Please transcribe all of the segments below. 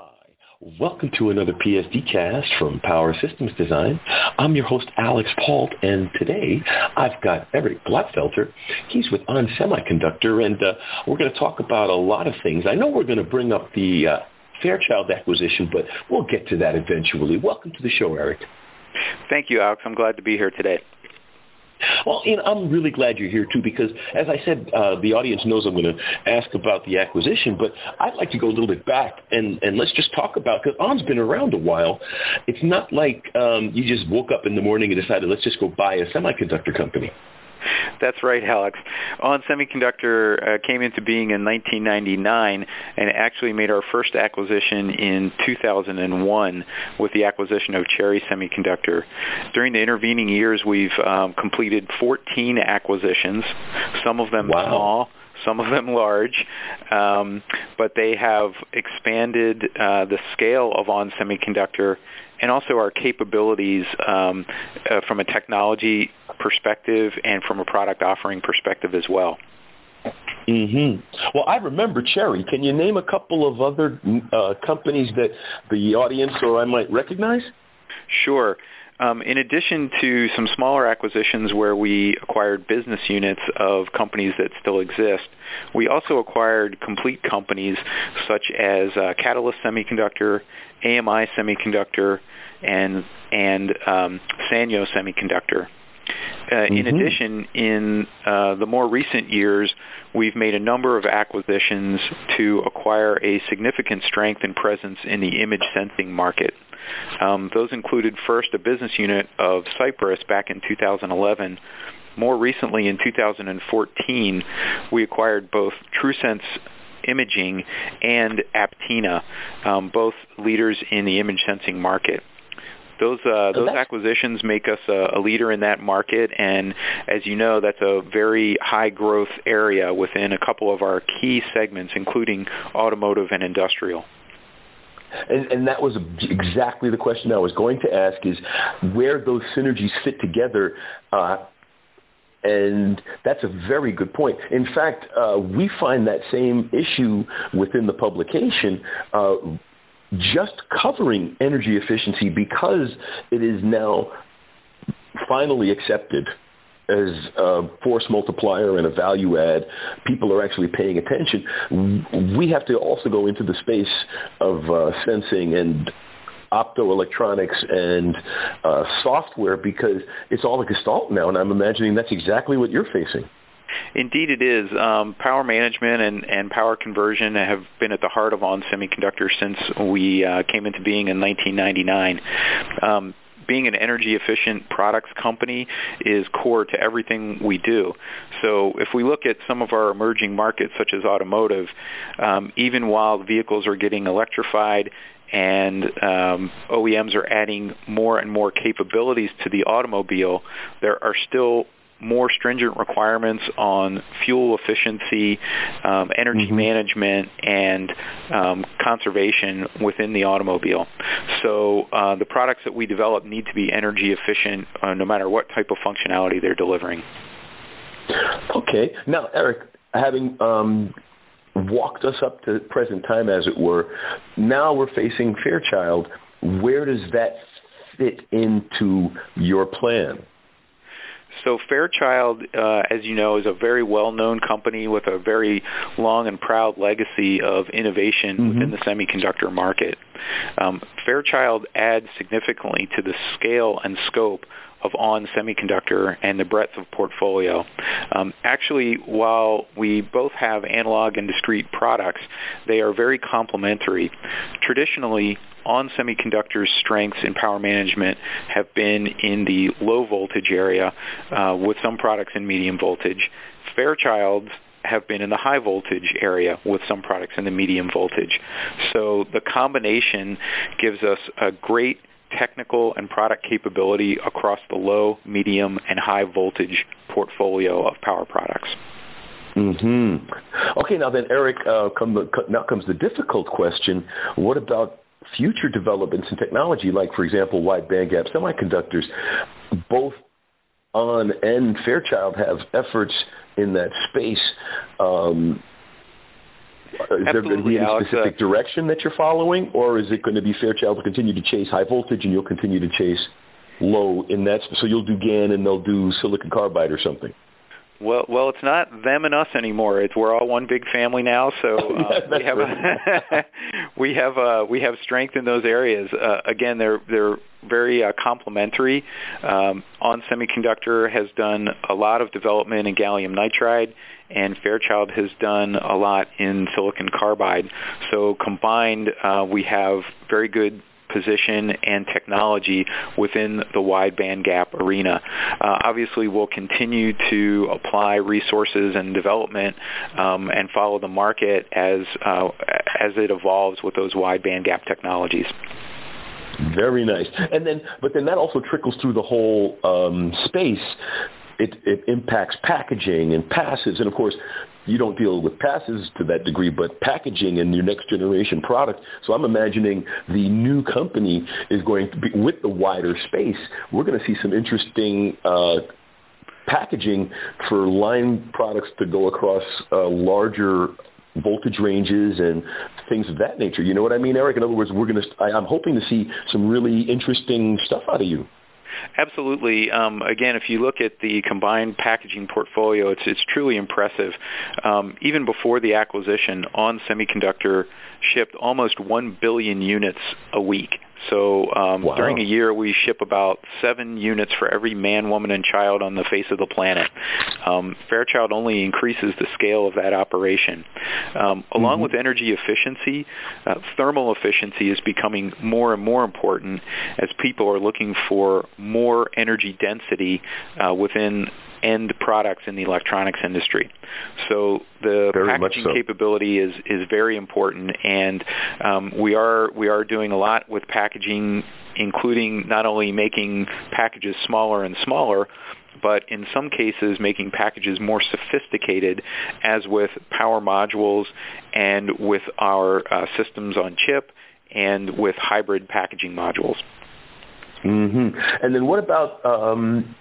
Hi, welcome to another PSD cast from Power Systems Design. I'm your host, Alex Paultre, and today I've got Eric Glatfelter. He's with On Semiconductor, and uh, we're going to talk about a lot of things. I know we're going to bring up the uh, Fairchild acquisition, but we'll get to that eventually. Welcome to the show, Eric. Thank you, Alex. I'm glad to be here today. Well, you know, I'm really glad you're here too because, as I said, uh, the audience knows I'm going to ask about the acquisition, but I'd like to go a little bit back and, and let's just talk about because ON's been around a while. It's not like um, you just woke up in the morning and decided let's just go buy a semiconductor company. That's right, Alex. On Semiconductor uh, came into being in 1999 and actually made our first acquisition in 2001 with the acquisition of Cherry Semiconductor. During the intervening years, we've um, completed 14 acquisitions, some of them wow. small some of them large, um, but they have expanded uh, the scale of On Semiconductor and also our capabilities um, uh, from a technology perspective and from a product offering perspective as well. Mm-hmm. Well, I remember Cherry. Can you name a couple of other uh, companies that the audience or I might recognize? Sure. Um, in addition to some smaller acquisitions where we acquired business units of companies that still exist, we also acquired complete companies such as uh, Catalyst Semiconductor, AMI Semiconductor, and and um, Sanyo Semiconductor. Uh, mm-hmm. In addition, in uh, the more recent years, we've made a number of acquisitions to acquire a significant strength and presence in the image sensing market. Um, those included first a business unit of Cypress back in 2011. More recently, in 2014, we acquired both TrueSense Imaging and Aptina, um, both leaders in the image sensing market those uh, those acquisitions make us a, a, leader in that market, and as you know, that's a very high growth area within a couple of our key segments, including automotive and industrial. And, and, that was exactly the question I was going to ask: is where those synergies fit together. Uh, and that's a very good point. In fact, uh, we find that same issue within the publication. Uh, just covering energy efficiency because it is now finally accepted as a force multiplier and a value add, people are actually paying attention. We have to also go into the space of uh, sensing and optoelectronics and uh, software because it's all a gestalt now, and I'm imagining that's exactly what you're facing. Indeed, it is. Um, power management and, and power conversion have been at the heart of On Semiconductor since we uh, came into being in 1999. Um, being an energy efficient products company is core to everything we do. So if we look at some of our emerging markets such as automotive, um, even while vehicles are getting electrified and um, OEMs are adding more and more capabilities to the automobile, there are still more stringent requirements on fuel efficiency, um, energy mm-hmm. management, and um, conservation within the automobile. So uh, the products that we develop need to be energy efficient uh, no matter what type of functionality they're delivering. Okay. Now, Eric, having um, walked us up to present time, as it were, now we're facing Fairchild. Where does that fit into your plan? So Fairchild, uh, as you know, is a very well-known company with a very long and proud legacy of innovation mm-hmm. within the semiconductor market. Um, Fairchild adds significantly to the scale and scope of ON Semiconductor and the breadth of portfolio. Um, actually, while we both have analog and discrete products, they are very complementary. Traditionally, on Semiconductor's strengths in power management have been in the low voltage area uh, with some products in medium voltage. Fairchild's have been in the high voltage area with some products in the medium voltage. So the combination gives us a great technical and product capability across the low, medium, and high voltage portfolio of power products. Hmm. Okay. Now then, Eric, uh, come now comes the difficult question. What about future developments in technology, like, for example, wide bandgap semiconductors? Both ON and Fairchild have efforts in that space. Um, Is there going to be any specific direction that you're following, or is it going to be Fairchild will continue to chase high voltage and you'll continue to chase low in that? So you'll do GaN and they'll do silicon carbide or something. Well, well, it's not them and us anymore. It's we're all one big family now. So uh, we have a, we have uh, we have strength in those areas. Uh, again, they're they're very uh, complementary. Um, On Semiconductor has done a lot of development in gallium nitride, and Fairchild has done a lot in silicon carbide. So combined, uh, we have very good position and technology within the wide band gap arena. Uh, obviously, we'll continue to apply resources and development um, and follow the market as uh, as it evolves with those wide band gap technologies. Very nice. And then, but then that also trickles through the whole um, space it, it impacts packaging and passives. And of course, you don't deal with passives to that degree, but packaging and your next generation product. So I'm imagining the new company is going to be with the wider space. We're going to see some interesting uh, packaging for line products to go across uh, larger voltage ranges and things of that nature. You know what I mean, Eric? In other words, we're going to. I'm hoping to see some really interesting stuff out of you. Absolutely. Um, again, if you look at the combined packaging portfolio, it's it's truly impressive. Um, even before the acquisition, On Semiconductor shipped almost 1 billion units a week. So um, wow. during a year, we ship about seven units for every man, woman, and child on the face of the planet. Um, Fairchild only increases the scale of that operation. Um, along mm-hmm. with energy efficiency, uh, thermal efficiency is becoming more and more important as people are looking for more energy density uh, within end products in the electronics industry. So the very packaging so. capability is is very important, and um, we are we are doing a lot with packaging, including not only making packages smaller and smaller, but in some cases making packages more sophisticated as with power modules and with our uh, systems on chip and with hybrid packaging modules. Mm-hmm. And then what about um,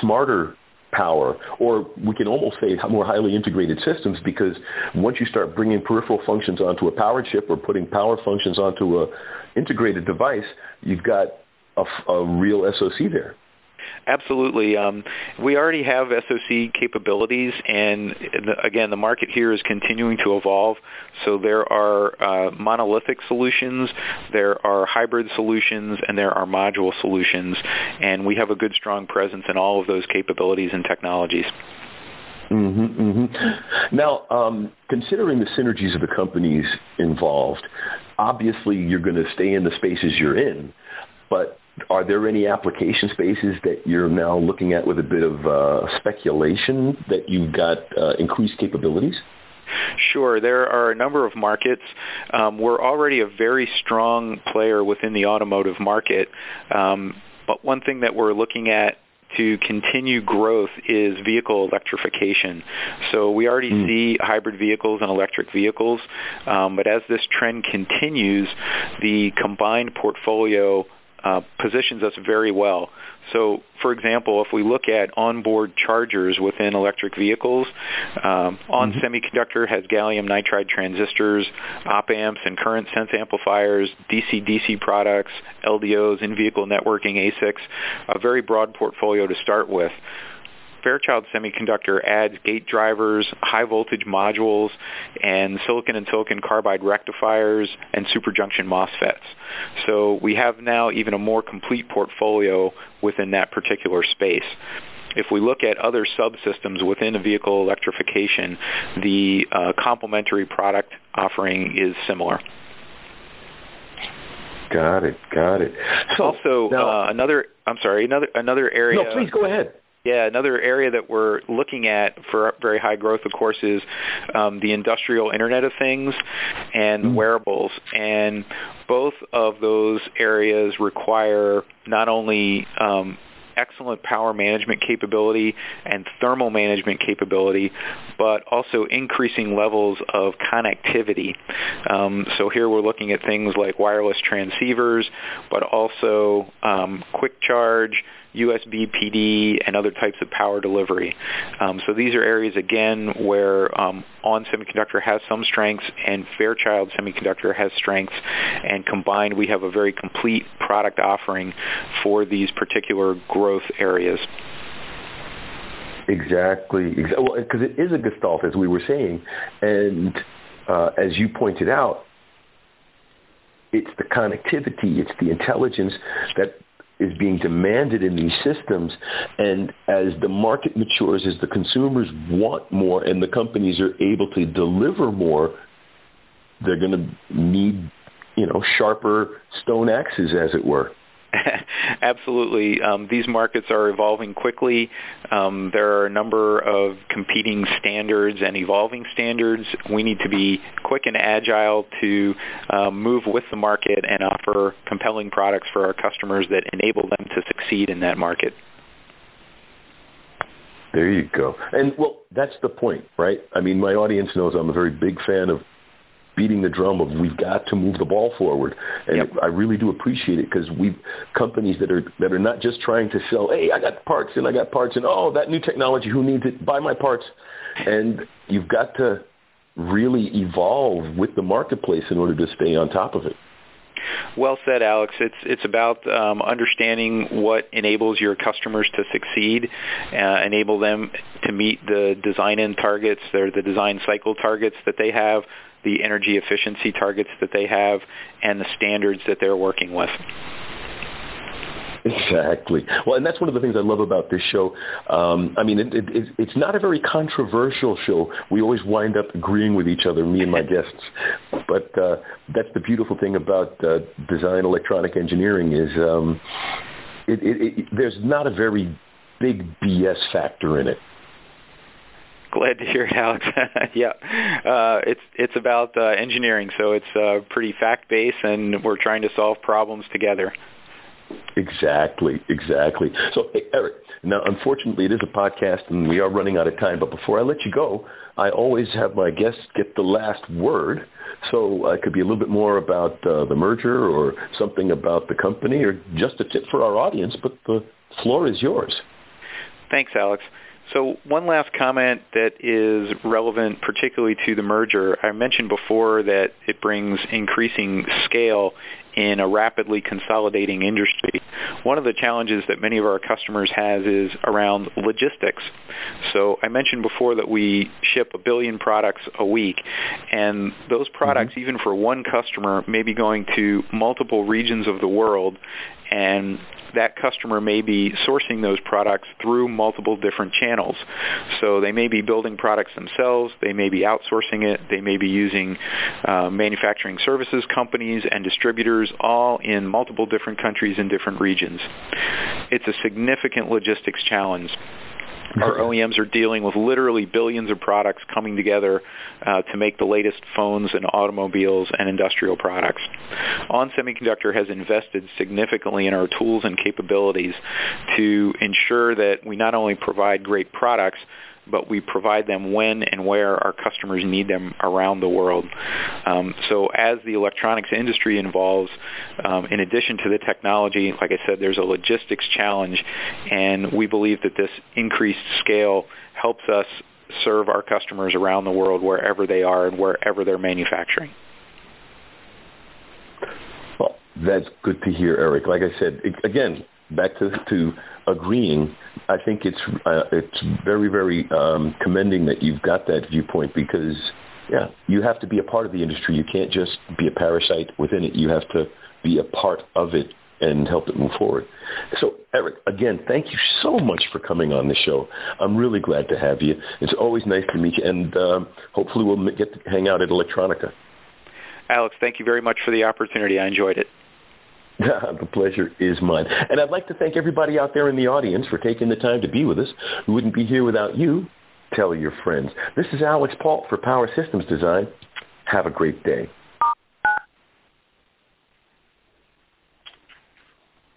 smarter power, or we can almost say more highly integrated systems because once you start bringing peripheral functions onto a power chip or putting power functions onto a integrated device, you've got a, a real SoC there. Absolutely. Um, we already have SoC capabilities, and again, the market here is continuing to evolve. So there are uh, monolithic solutions, there are hybrid solutions, and there are module solutions, and we have a good, strong presence in all of those capabilities and technologies. Mm-hmm, mm-hmm. Now, um, considering the synergies of the companies involved, obviously you're going to stay in the spaces you're in, but are there any application spaces that you're now looking at with a bit of uh, speculation that you've got uh, increased capabilities? Sure. There are a number of markets. Um, we're already a very strong player within the automotive market. Um, but one thing that we're looking at to continue growth is vehicle electrification. So we already mm. see hybrid vehicles and electric vehicles, um, but as this trend continues, the combined portfolio uh, positions us very well. So, for example, if we look at onboard chargers within electric vehicles, um, On mm-hmm. Semiconductor has gallium nitride transistors, op amps and current sense amplifiers, DC-DC products, LDOs, in-vehicle networking ASICs, a very broad portfolio to start with. Fairchild Semiconductor adds gate drivers, high voltage modules, and silicon and silicon carbide rectifiers and superjunction MOSFETs. So we have now even a more complete portfolio within that particular space. If we look at other subsystems within a vehicle electrification, the uh, complementary product offering is similar. Got it. Got it. So, also, now, uh, another. I'm sorry. Another another area. No, please go ahead. Yeah, another area that we're looking at for very high growth, of course, is um, the industrial Internet of Things and mm. wearables. And both of those areas require not only um, excellent power management capability and thermal management capability, but also increasing levels of connectivity. Um, so here we're looking at things like wireless transceivers, but also um, quick charge, USB PD, and other types of power delivery. Um, so these are areas, again, where um, ON Semiconductor has some strengths and Fairchild Semiconductor has strengths, and combined we have a very complete product offering for these particular growth areas. Exactly, because well, it is a gestalt, as we were saying, and uh, as you pointed out, it's the connectivity, it's the intelligence that is being demanded in these systems. And as the market matures, as the consumers want more and the companies are able to deliver more, they're going to need, you know, sharper stone axes, as it were. Absolutely. Um, these markets are evolving quickly. Um, there are a number of competing standards and evolving standards. We need to be quick and agile to um, move with the market and offer compelling products for our customers that enable them to succeed in that market. There you go. And well, that's the point, right? I mean, my audience knows I'm a very big fan of beating the drum of we've got to move the ball forward. And yep. I really do appreciate it because we companies that are that are not just trying to sell, hey, I got parts and I got parts and oh, that new technology, who needs it? Buy my parts. And you've got to really evolve with the marketplace in order to stay on top of it. Well said, Alex. It's it's about um, understanding what enables your customers to succeed, uh, enable them to meet the design in targets, or the design cycle targets that they have, the energy efficiency targets that they have, and the standards that they're working with. Exactly. Well, and that's one of the things I love about this show. Um, I mean, it, it, it's not a very controversial show. We always wind up agreeing with each other, me and my guests. But uh, that's the beautiful thing about uh, design electronic engineering is um, it, it, there's not a very big BS factor in it. Glad to hear it, Alex. yeah, uh, it's it's about uh, engineering, so it's uh, pretty fact based, and we're trying to solve problems together. Exactly, exactly. So, hey, Eric, now unfortunately it is a podcast and we are running out of time, but before I let you go, I always have my guests get the last word. So uh, it could be a little bit more about uh, the merger or something about the company or just a tip for our audience, but the floor is yours. Thanks, Alex. So one last comment that is relevant particularly to the merger. I mentioned before that it brings increasing scale in a rapidly consolidating industry. One of the challenges that many of our customers has is around logistics. So I mentioned before that we ship a billion products a week, and those products, mm-hmm. even for one customer, may be going to multiple regions of the world, and that customer may be sourcing those products through multiple different channels. So they may be building products themselves, they may be outsourcing it, they may be using uh, manufacturing services companies and distributors all in multiple different countries and different regions. It's a significant logistics challenge our OEMs are dealing with literally billions of products coming together uh, to make the latest phones and automobiles and industrial products. ON Semiconductor has invested significantly in our tools and capabilities to ensure that we not only provide great products, but we provide them when and where our customers need them around the world. Um, so as the electronics industry involves, um, in addition to the technology, like I said, there's a logistics challenge, and we believe that this increased scale helps us serve our customers around the world wherever they are and wherever they're manufacturing. Well, that's good to hear, Eric. Like I said, again, back to, to agreeing, I think it's uh, it's very very um, commending that you've got that viewpoint because yeah, you have to be a part of the industry. You can't just be a parasite within it. You have to be a part of it and help it move forward. So, Eric, again, thank you so much for coming on the show. I'm really glad to have you. It's always nice to meet you, and um, hopefully we'll get to hang out at Electronica. Alex, thank you very much for the opportunity. I enjoyed it. the pleasure is mine. And I'd like to thank everybody out there in the audience for taking the time to be with us. We wouldn't be here without you. Tell your friends. This is Alex Paultre for Power Systems Design. Have a great day.